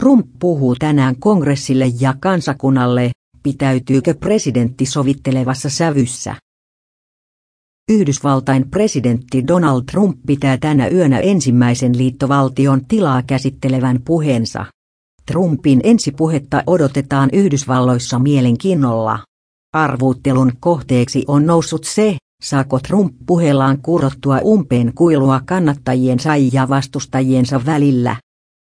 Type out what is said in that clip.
Trump puhuu tänään kongressille ja kansakunnalle, pitäytyykö presidentti sovittelevassa sävyssä. Yhdysvaltain presidentti Donald Trump pitää tänä yönä ensimmäisen liittovaltion tilaa käsittelevän puheensa. Trumpin ensipuhetta odotetaan Yhdysvalloissa mielenkiinnolla. Arvuuttelun kohteeksi on noussut se, saako Trump puheellaan kurottua umpeen kuilua kannattajiensa ja vastustajiensa välillä.